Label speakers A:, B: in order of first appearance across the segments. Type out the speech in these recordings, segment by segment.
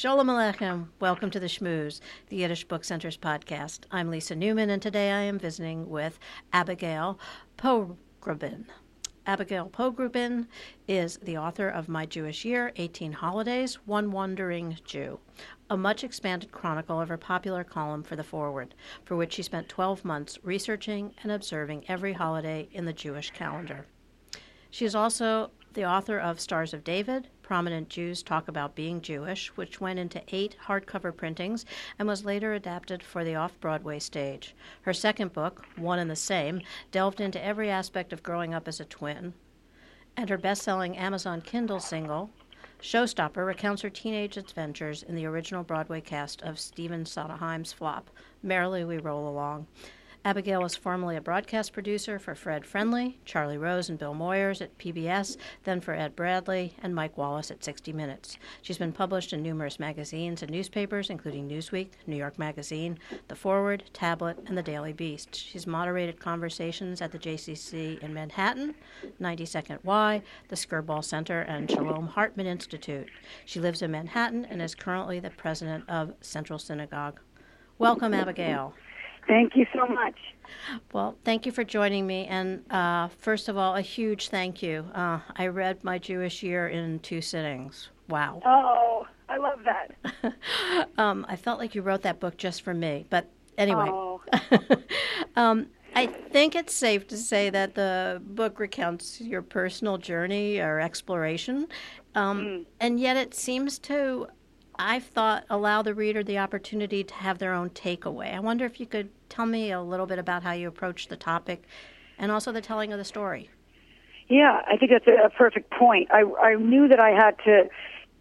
A: Shalom Aleichem. Welcome to the Shmooze, the Yiddish Book Center's podcast. I'm Lisa Newman, and today I am visiting with Abigail Pogrebin. Abigail Pogrebin is the author of My Jewish Year, 18 Holidays, One Wondering Jew, a much expanded chronicle of her popular column for The Forward, for which she spent 12 months researching and observing every holiday in the Jewish calendar. She is also the author of Stars of David, Prominent Jews Talk About Being Jewish, which went into eight hardcover printings and was later adapted for the off Broadway stage. Her second book, One and the Same, delved into every aspect of growing up as a twin. And her best selling Amazon Kindle single, Showstopper, recounts her teenage adventures in the original Broadway cast of Stephen Sondheim's flop, Merrily We Roll Along. Abigail was formerly a broadcast producer for Fred Friendly, Charlie Rose, and Bill Moyers at PBS, then for Ed Bradley and Mike Wallace at 60 Minutes. She's been published in numerous magazines and newspapers, including Newsweek, New York Magazine, The Forward, Tablet, and The Daily Beast. She's moderated conversations at the JCC in Manhattan, 92nd Y, the Skirball Center, and Shalom Hartman Institute. She lives in Manhattan and is currently the president of Central Synagogue. Welcome, Abigail.
B: Thank you so much.
A: Well, thank you for joining me. And uh, first of all, a huge thank you. Uh, I read my Jewish year in two sittings. Wow.
B: Oh, I love that.
A: um, I felt like you wrote that book just for me. But anyway,
B: Oh.
A: um, I think it's safe to say that the book recounts your personal journey or exploration. Um, And yet it seems to, I've thought, allow the reader the opportunity to have their own takeaway. I wonder if you could tell me a little bit about how you approach the topic and also the telling of the story.
B: Yeah, I think that's a, a perfect point. I, I knew that I had to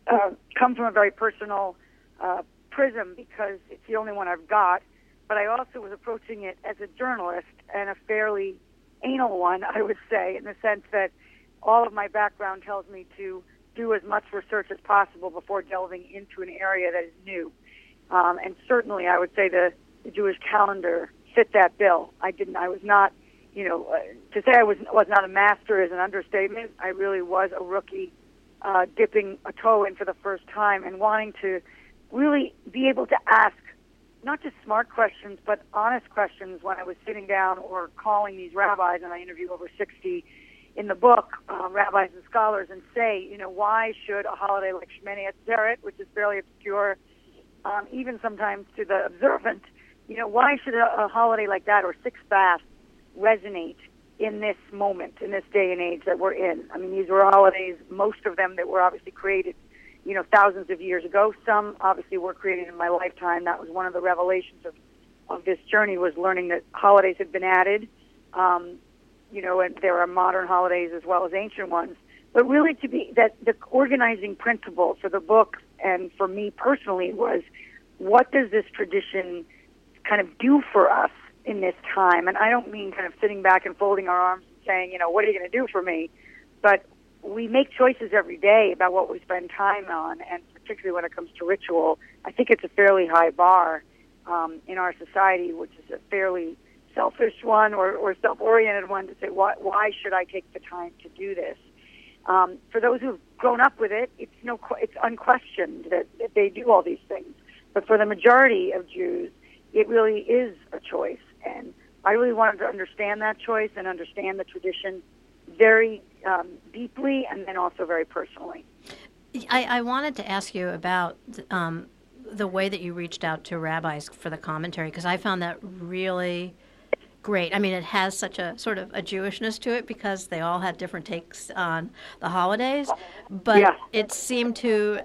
B: uh, come from a very personal uh, prism because it's the only one I've got. But I also was approaching it as a journalist and a fairly anal one, I would say, in the sense that all of my background tells me to do as much research as possible before delving into an area that is new. Um, and certainly, I would say the, the Jewish calendar fit that bill. I didn't. I was not, you know, uh, to say I was was not a master is an understatement. I really was a rookie, uh, dipping a toe in for the first time and wanting to really be able to ask not just smart questions but honest questions when I was sitting down or calling these rabbis, and I interview over sixty in the book, um, rabbis and scholars, and say, you know, why should a holiday like Shemini Atzeret, which is fairly obscure, um, even sometimes to the observant, you know, why should a, a holiday like that or Six Baths resonate in this moment, in this day and age that we're in? I mean, these were holidays, most of them that were obviously created, you know, thousands of years ago. Some obviously were created in my lifetime. That was one of the revelations of, of this journey was learning that holidays had been added. Um, you know, and there are modern holidays as well as ancient ones. But really, to be that the organizing principle for the book and for me personally was, what does this tradition kind of do for us in this time? And I don't mean kind of sitting back and folding our arms and saying, you know, what are you going to do for me? But we make choices every day about what we spend time on, and particularly when it comes to ritual, I think it's a fairly high bar um, in our society, which is a fairly selfish one or, or self-oriented one to say why why should I take the time to do this? Um, for those who've grown up with it, it's no, it's unquestioned that, that they do all these things. But for the majority of Jews, it really is a choice, and I really wanted to understand that choice and understand the tradition very um, deeply, and then also very personally.
A: I, I wanted to ask you about um, the way that you reached out to rabbis for the commentary because I found that really great. I mean, it has such a sort of a Jewishness to it because they all had different takes on the holidays, but
B: Yeah.
A: it seemed to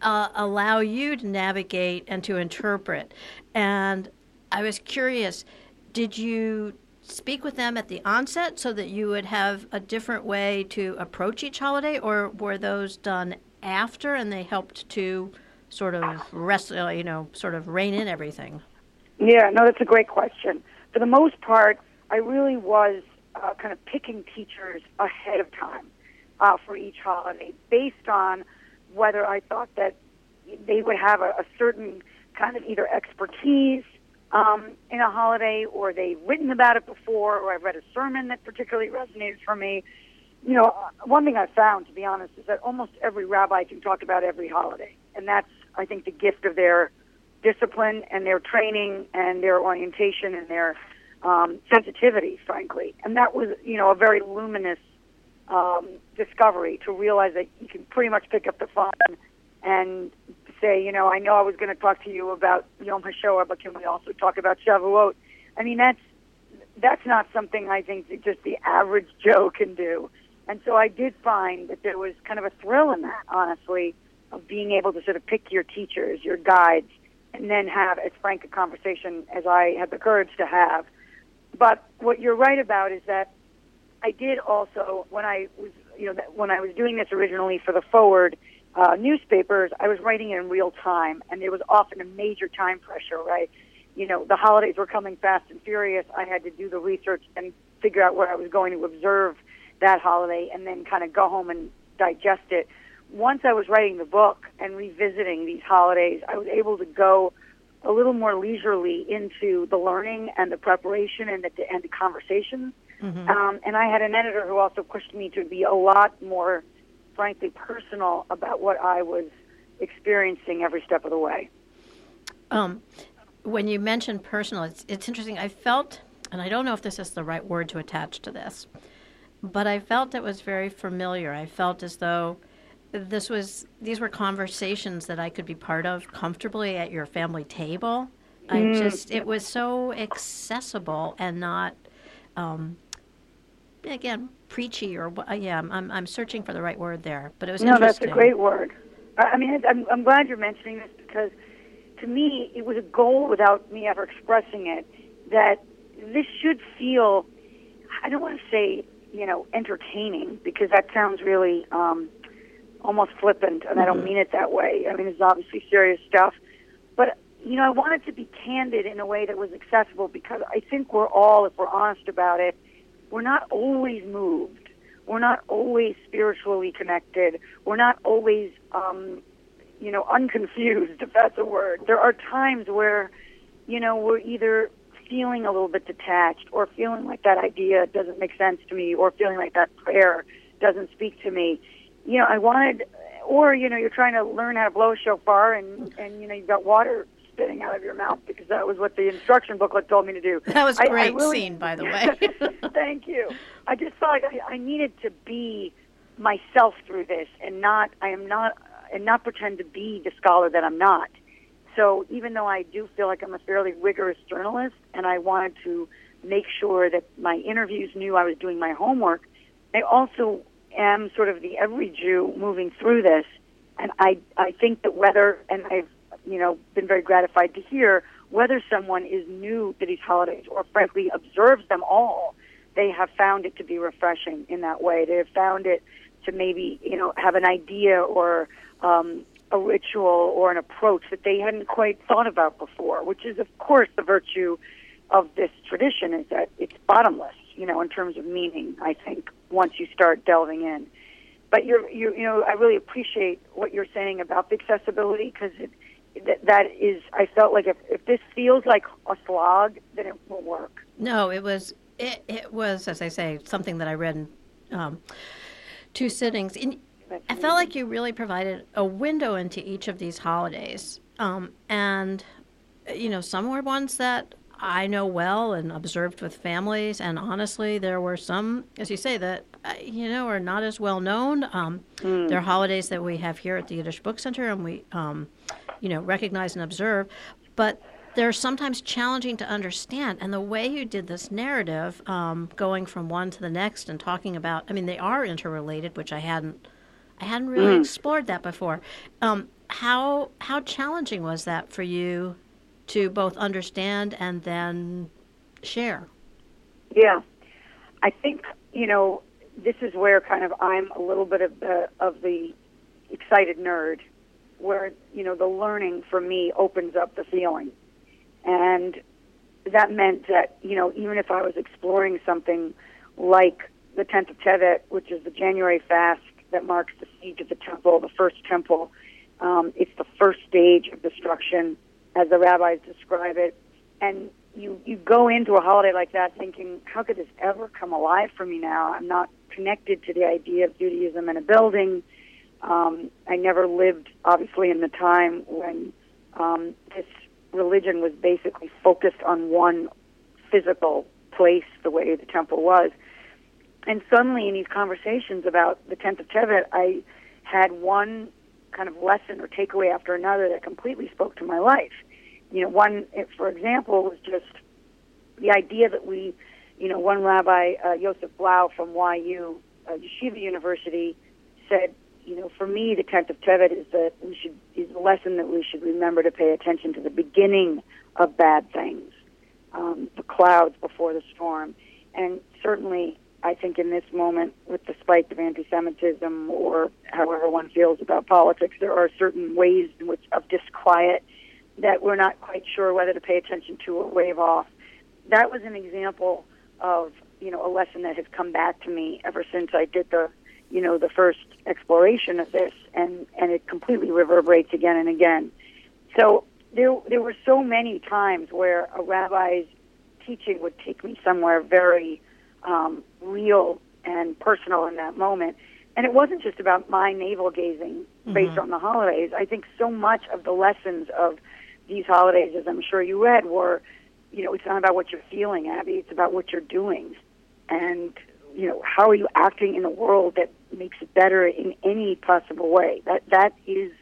A: uh, allow you to navigate and to interpret. And I was curious, did you speak with them at the onset so that you would have a different way to approach each holiday, or were those done after and they helped to sort of rest, uh, you know, sort of rein in everything?
B: Yeah, no, that's a great question. For the most part, I really was uh, kind of picking teachers ahead of time uh, for each holiday based on whether I thought that they would have a, a certain kind of either expertise um, in a holiday or they've written about it before or I've read a sermon that particularly resonated for me. You know, one thing I found, to be honest, is that almost every rabbi can talk about every holiday. And that's I think, the gift of their discipline and their training and their orientation and their um, sensitivity, frankly. And that was, you know, a very luminous um, discovery to realize that you can pretty much pick up the phone and say, you know, I know I was going to talk to you about Yom HaShoah, but can we also talk about Shavuot? I mean, that's that's not something I think that just the average Joe can do. And so I did find that there was kind of a thrill in that, honestly, of being able to sort of pick your teachers, your guides, and then have as frank a conversation as I had the courage to have. But what you're right about is that I did also when I was, you know, when I was doing this originally for the Forward uh, newspapers, I was writing it in real time, and there was often a major time pressure, right? You know, the holidays were coming fast and furious. I had to do the research and figure out where I was going to observe that holiday, and then kind of go home and digest it once I was writing the book and revisiting these holidays, I was able to go a little more leisurely into the learning and the preparation and the and the conversations. Mm-hmm. Um, and I had an editor who also pushed me to be a lot more, frankly, personal about what I was experiencing every step of the way.
A: Um, when you mentioned personal, it's, it's interesting. I felt, and I don't know if this is the right word to attach to this, but I felt it was very familiar. I felt as though this was these were conversations that I could be part of comfortably at your family table. Mm. I just it was so accessible and not um, again preachy or uh, yeah I'm I'm searching for the right word there, but it was
B: no that's a great word. I mean I'm I'm glad you're mentioning this because to me it was a goal without me ever expressing it that this should feel I don't want to say you know entertaining because that sounds really um, almost flippant, and. I don't mm-hmm. mean it that way. I mean, it's obviously serious stuff. But, you know, I wanted to be candid in a way that was accessible because I think we're all, if we're honest about it, we're not always moved. We're not always spiritually connected. We're not always, um, you know, unconfused, if that's a word. There are times where, you know, we're either feeling a little bit detached or feeling like that idea doesn't make sense to me or feeling like that prayer doesn't speak to me you know, I wanted, or you know, you're trying to learn how to blow a shofar, and and you know, you've got water spitting out of your mouth because that was what the instruction booklet told me to do.
A: That was a great I, I really, scene, by the way.
B: thank you. I just felt like I, I needed to be myself through this, and not I am not and not pretend to be the scholar that I'm not. So even though I do feel like I'm a fairly rigorous journalist, and I wanted to make sure that my interviews knew I was doing my homework, I also am sort of the every Jew moving through this, and I I think that whether and I've you know been very gratified to hear whether someone is new to these holidays or frankly observes them all, they have found it to be refreshing in that way. They have found it to maybe you know have an idea or um, a ritual or an approach that they hadn't quite thought about before, which is of course the virtue of this tradition is that it's bottomless, you know, in terms of meaning. I think once you start delving in. But you're, you, you know, I really appreciate what you're saying about the accessibility because it, that, that is, I felt like if, if this feels like a slog, then it won't work.
A: No, it was, it, it was, as I say, something that I read in um, two sittings. In, I felt like you really provided a window into each of these holidays. Um, and, you know, some were ones that I know well and observed with families, and honestly, there were some, as you say, that uh, you know are not as well known. Um, mm. There are holidays that we have here at the Yiddish Book Center, and we, um, you know, recognize and observe, but they're sometimes challenging to understand. And the way you did this narrative, um, going from one to the next and talking about, I mean, they are interrelated, which I hadn't, I hadn't really mm. explored that before. Um, how how challenging was that for you to both understand and then share.
B: Yeah. I think, you know, this is where kind of I'm a little bit of the of the excited nerd where, you know, the learning for me opens up the feeling. And that meant that, you know, even if I was exploring something like the 10th of Tevet, which is the January fast that marks the siege of the temple, the first temple, um, it's the first stage of destruction as the rabbis describe it. And you, you go into a holiday like that thinking, how could this ever come alive for me now? I'm not connected to the idea of Judaism in a building. Um, I never lived, obviously, in the time when um, this religion was basically focused on one physical place, the way the temple was. And suddenly, in these conversations about the 10th of Tevet, I had one kind of lesson or takeaway after another that completely spoke to my life. You know, one, for example, was just the idea that we, you know, one rabbi, uh, Joseph Blau from YU, uh, Yeshiva University, said, you know, for me, the 10th of Tevet is that we should is a lesson that we should remember to pay attention to the beginning of bad things, um, the clouds before the storm, and certainly I think in this moment, with the spike of anti-Semitism or however one feels about politics, there are certain ways in which of disquiet that we're not quite sure whether to pay attention to or wave off. That was an example of you know a lesson that has come back to me ever since I did the you know the first exploration of this, and and it completely reverberates again and again. So there there were so many times where a rabbi's teaching would take me somewhere very um, real and personal in that moment. And it wasn't just about my navel gazing based mm-hmm. on the holidays. I think so much of the lessons of these holidays, as I'm sure you read, were, you know, it's not about what you're feeling, Abby. It's about what you're doing, and you know, how are you acting in a world that makes it better in any possible way. That that is,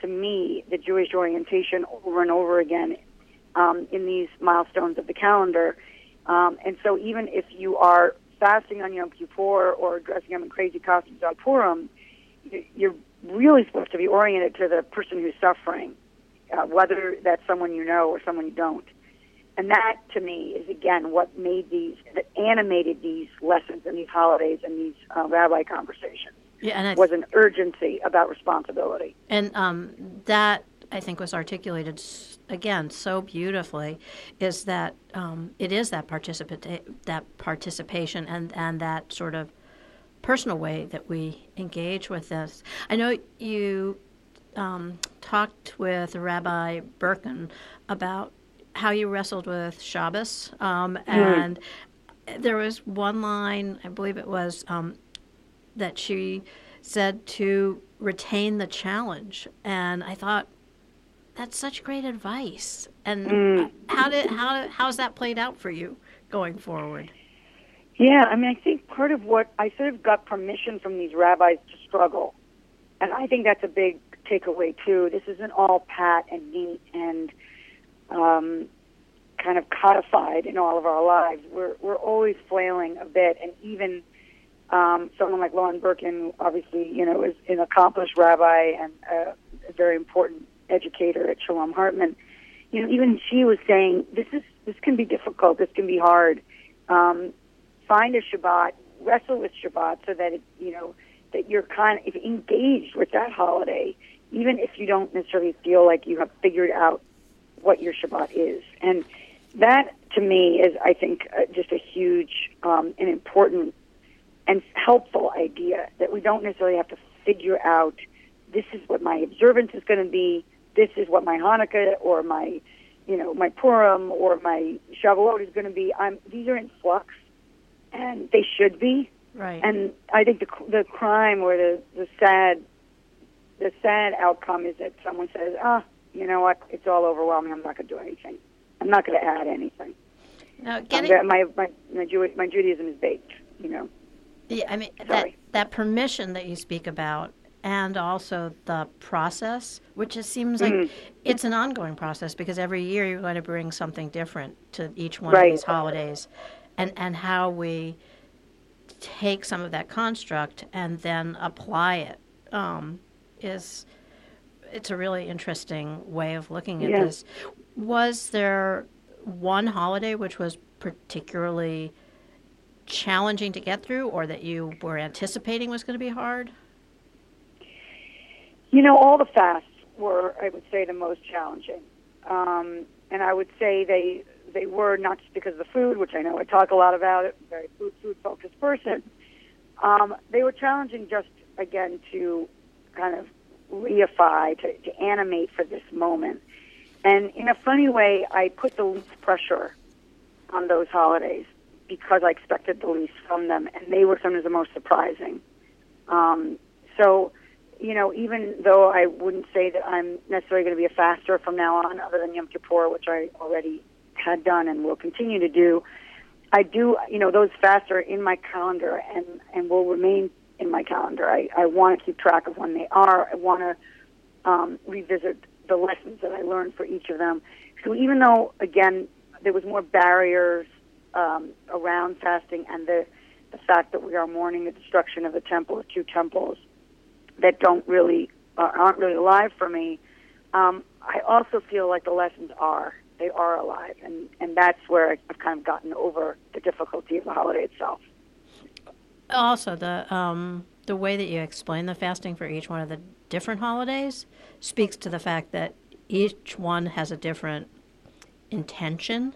B: to me, the Jewish orientation over and over again um, in these milestones of the calendar um, and so even if you are fasting on Yom Kippur or dressing up in crazy costumes on Purim, you're really supposed to be oriented to the person who's suffering, uh, whether that's someone you know or someone you don't. And that, to me, is again what made these, that animated these lessons and these holidays and these uh, rabbi conversations. Yeah, and was an urgency about responsibility.
A: And um, that I think was articulated again so beautifully is that um, it is that participate that participation and and that sort of personal way that we engage with this. I know you um, talked with Rabbi Berkun about how you wrestled with Shabbos, um, and mm. there was one line, I believe it was, um, that she said to retain the challenge, and I thought that's such great advice. And mm. how did how how's that played out for you going forward?
B: Yeah, I mean, I think part of what I sort of got permission from these rabbis to struggle, and I think that's a big takeaway too. This isn't all pat and neat and um, kind of codified in all of our lives. We're we're always flailing a bit, and even um, someone like Lauren Berkun, obviously, you know, is an accomplished rabbi and a, a very important educator at Shalom Hartman, you know, even she was saying this is this can be difficult, this can be hard. Um, find a Shabbat, wrestle with Shabbat, so that it, you know that you're kind of engaged with that holiday, even if you don't necessarily feel like you have figured out what your Shabbat is. And that, to me, is I think uh, just a huge um, and important and helpful idea that we don't necessarily have to figure out this is what my observance is going to be this is what my Hanukkah or my, you know, my Purim or my Shavuot is going to be. I'm these are in flux, and they should be.
A: Right.
B: And I think the the crime or the the sad the sad outcome is that someone says, ah, you know what, it's all overwhelming. I'm not going to do anything. I'm not going to add anything.
A: Now, getting
B: um, my my my, Jew, my Judaism is baked. You know.
A: Yeah, I mean Sorry. that that permission that you speak about and also the process, which it seems like mm. it's an ongoing process because every year you're going to bring something different to each one right. of these holidays, and and how we take some of that construct and then apply it um, is it's a really interesting way of looking at yeah. this. Was there one holiday which was particularly challenging to get through, or that you were anticipating was going to be hard?
B: You know, all the fasts were, I would say, the most challenging. Um, and I would say they they were not just because of the food, which I know I talk a lot about it, very food food focused person. Um, they were challenging just again to kind of reify, to, to animate for this moment. And in a funny way, I put the least pressure on those holidays because I expected the least from them, and they were sometimes the most surprising. Um, so you know, even though I wouldn't say that I'm necessarily going to be a faster from now on, other than Yom Kippur, which I already had done and will continue to do, I do, you know, those fasts are in my calendar and, and will remain in my calendar. I, I want to keep track of when they are. I want to um, revisit the lessons that I learned for each of them. So even though, again, there was more barriers um, around fasting and the, the fact that we are mourning the destruction of the temple, the two temples that don't really, uh, aren't really alive for me, um, I also feel like the lessons are they are alive, and and that's where I've kind of gotten over the difficulty of the holiday itself.
A: Also, the um, the way that you explain the fasting for each one of the different holidays speaks to the fact that each one has a different intention.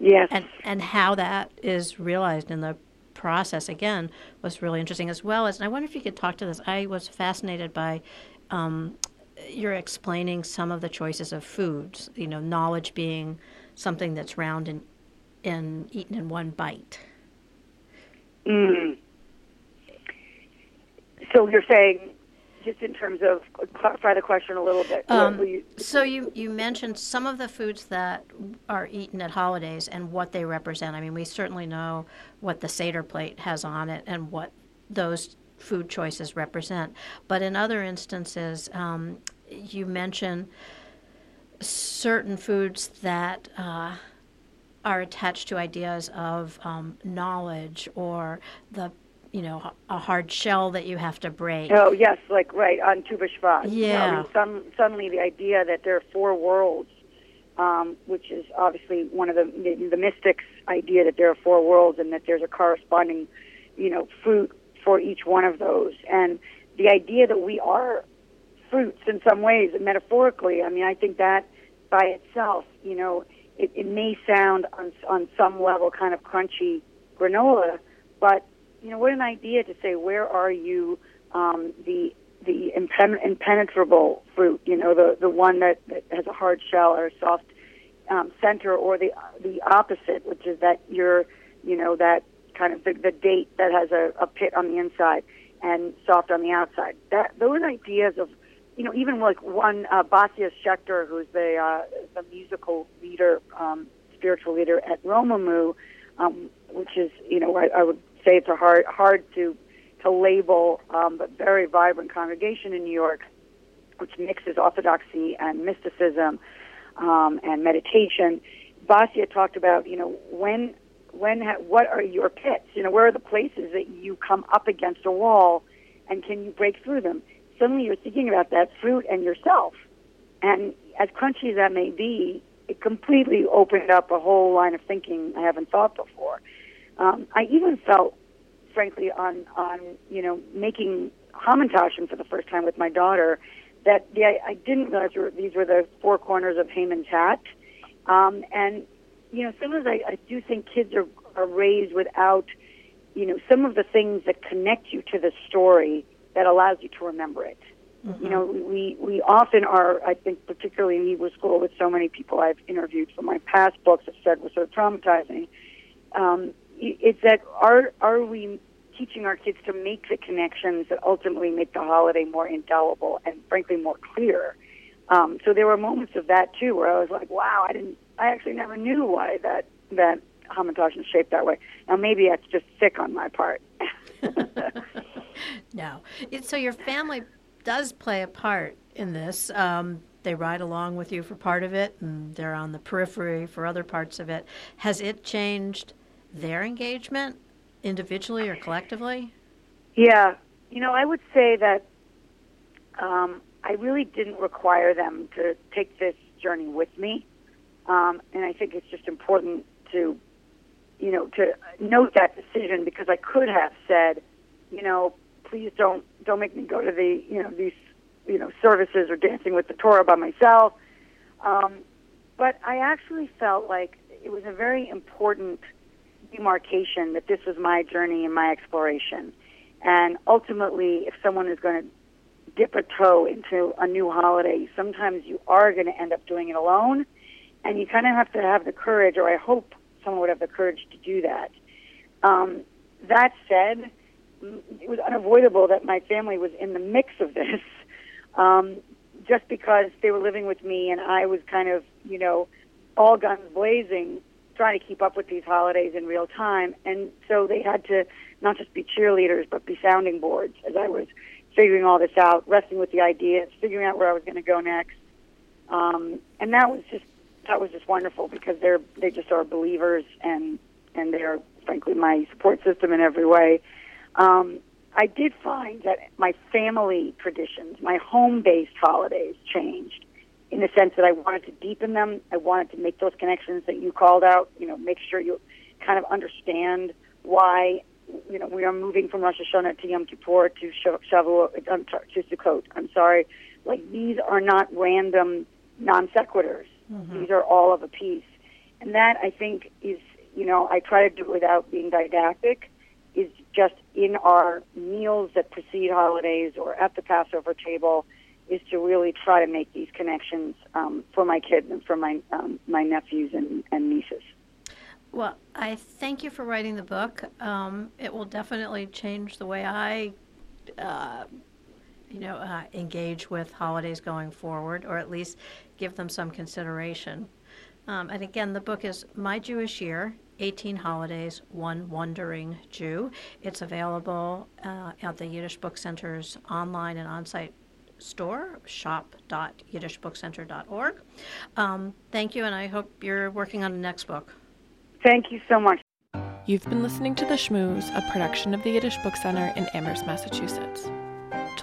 B: Yes,
A: and and how that is realized in the process again was really interesting as well as. And I wonder if you could talk to this. I was fascinated by um, you're explaining some of the choices of foods. You know, knowledge being something that's round and and eaten in one bite.
B: Mm. So you're saying, just in terms of clarify the question a little bit.
A: Um, you, so you you mentioned some of the foods that are eaten at holidays and what they represent. I mean, we certainly know what the Seder plate has on it and what those food choices represent. But in other instances, um, you mention certain foods that uh, are attached to ideas of um, knowledge or the you know a hard shell that you have to break.
B: Oh yes, like right on Tu B'Shvat.
A: Yeah.
B: I mean, some, suddenly the idea that there are four worlds, um, which is obviously one of the, the the mystics' idea that there are four worlds and that there's a corresponding, you know, fruit for each one of those, and the idea that we are fruits in some ways, metaphorically. I mean, I think that by itself, you know, it, it may sound on on some level kind of crunchy granola, but you know, what an idea to say, where are you, um, the the impen- impenetrable fruit, you know, the the one that, that has a hard shell or a soft um, center, or the the opposite, which is that you're, you know, that kind of the, the date that has a, a pit on the inside and soft on the outside. That those ideas of, you know, even like one uh, Basia Schechter, who's the uh, the musical leader, um, spiritual leader at Romemu, um, which is, you know, I, I would say it's a hard hard to to label, um, but very vibrant congregation in New York, which mixes orthodoxy and mysticism um, and meditation. Basia talked about, you know, when when ha- what are your pits? You know, where are the places that you come up against a wall, and can you break through them? Suddenly, you're thinking about that fruit and yourself, and as crunchy as that may be, it completely opened up a whole line of thinking I haven't thought before. Um, I even felt, frankly, on on you know making hamantaschen for the first time with my daughter, that I, I didn't realize these were the four corners of Haman's hat, um, and you know, sometimes I, I do think kids are, are raised without, you know, some of the things that connect you to the story that allows you to remember it. Mm-hmm. You know, we, we often are, I think, particularly in Hebrew school with so many people I've interviewed from my past books have said was so traumatizing. Um, it's that are, are we teaching our kids to make the connections that ultimately make the holiday more indelible and frankly more clear? Um, so there were moments of that too where I was like, wow, I didn't I actually never knew why that that hamantaschen is shaped that way. Now maybe that's just sick on my part.
A: no, so your family does play a part in this. Um, they ride along with you for part of it, and they're on the periphery for other parts of it. Has it changed their engagement individually or collectively?
B: Yeah, you know, I would say that um, I really didn't require them to take this journey with me. Um, and I think it's just important to, you know, to note that decision because I could have said, you know, please don't don't make me go to the you know these you know services or dancing with the Torah by myself. Um, but I actually felt like it was a very important demarcation that this was my journey and my exploration. And ultimately, if someone is going to dip a toe into a new holiday, sometimes you are going to end up doing it alone and you kind of have to have the courage, or I hope someone would have the courage to do that. Um, that said, it was unavoidable that my family was in the mix of this, um, just because they were living with me and I was kind of, you know, all guns blazing, trying to keep up with these holidays in real time. And so they had to not just be cheerleaders, but be sounding boards as I was figuring all this out, wrestling with the ideas, figuring out where I was going to go next. Um, and that was just that was just wonderful because they're they just are believers and and they're frankly my support system in every way. Um, I did find that my family traditions, my home based holidays changed in the sense that I wanted to deepen them. I wanted to make those connections that you called out, you know, make sure you kind of understand why, you know, we are moving from Rosh Hashanah to Yom Kippur to Shavuot, to Sukkot. I'm sorry. Like, these are not random non sequiturs. Mm-hmm. These are all of a piece. And that, I think, is, you know, I try to do it without being didactic is just in our meals that precede holidays or at the Passover table is to really try to make these connections um, for my kids and for my um, my nephews and, and, nieces.
A: Well, I thank you for writing the book. Um, it will definitely change the way I, uh, you know, uh, engage with holidays going forward, or at least give them some consideration. Um, and again, the book is My Jewish Year 18 Holidays, One Wondering Jew. It's available uh, at the Yiddish Book Center's online and on site store, shop.yiddishbookcenter.org. Um, thank you, and I hope you're working on the next book.
B: Thank you so much.
C: You've been listening to The Shmooze, a production of the Yiddish Book Center in Amherst, Massachusetts.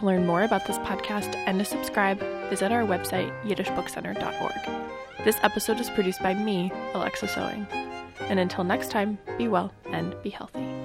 C: To learn more about this podcast and to subscribe, visit our website, yiddishbookcenter.org. This episode is produced by me, Alexa Sewing. And until next time, be well and be healthy.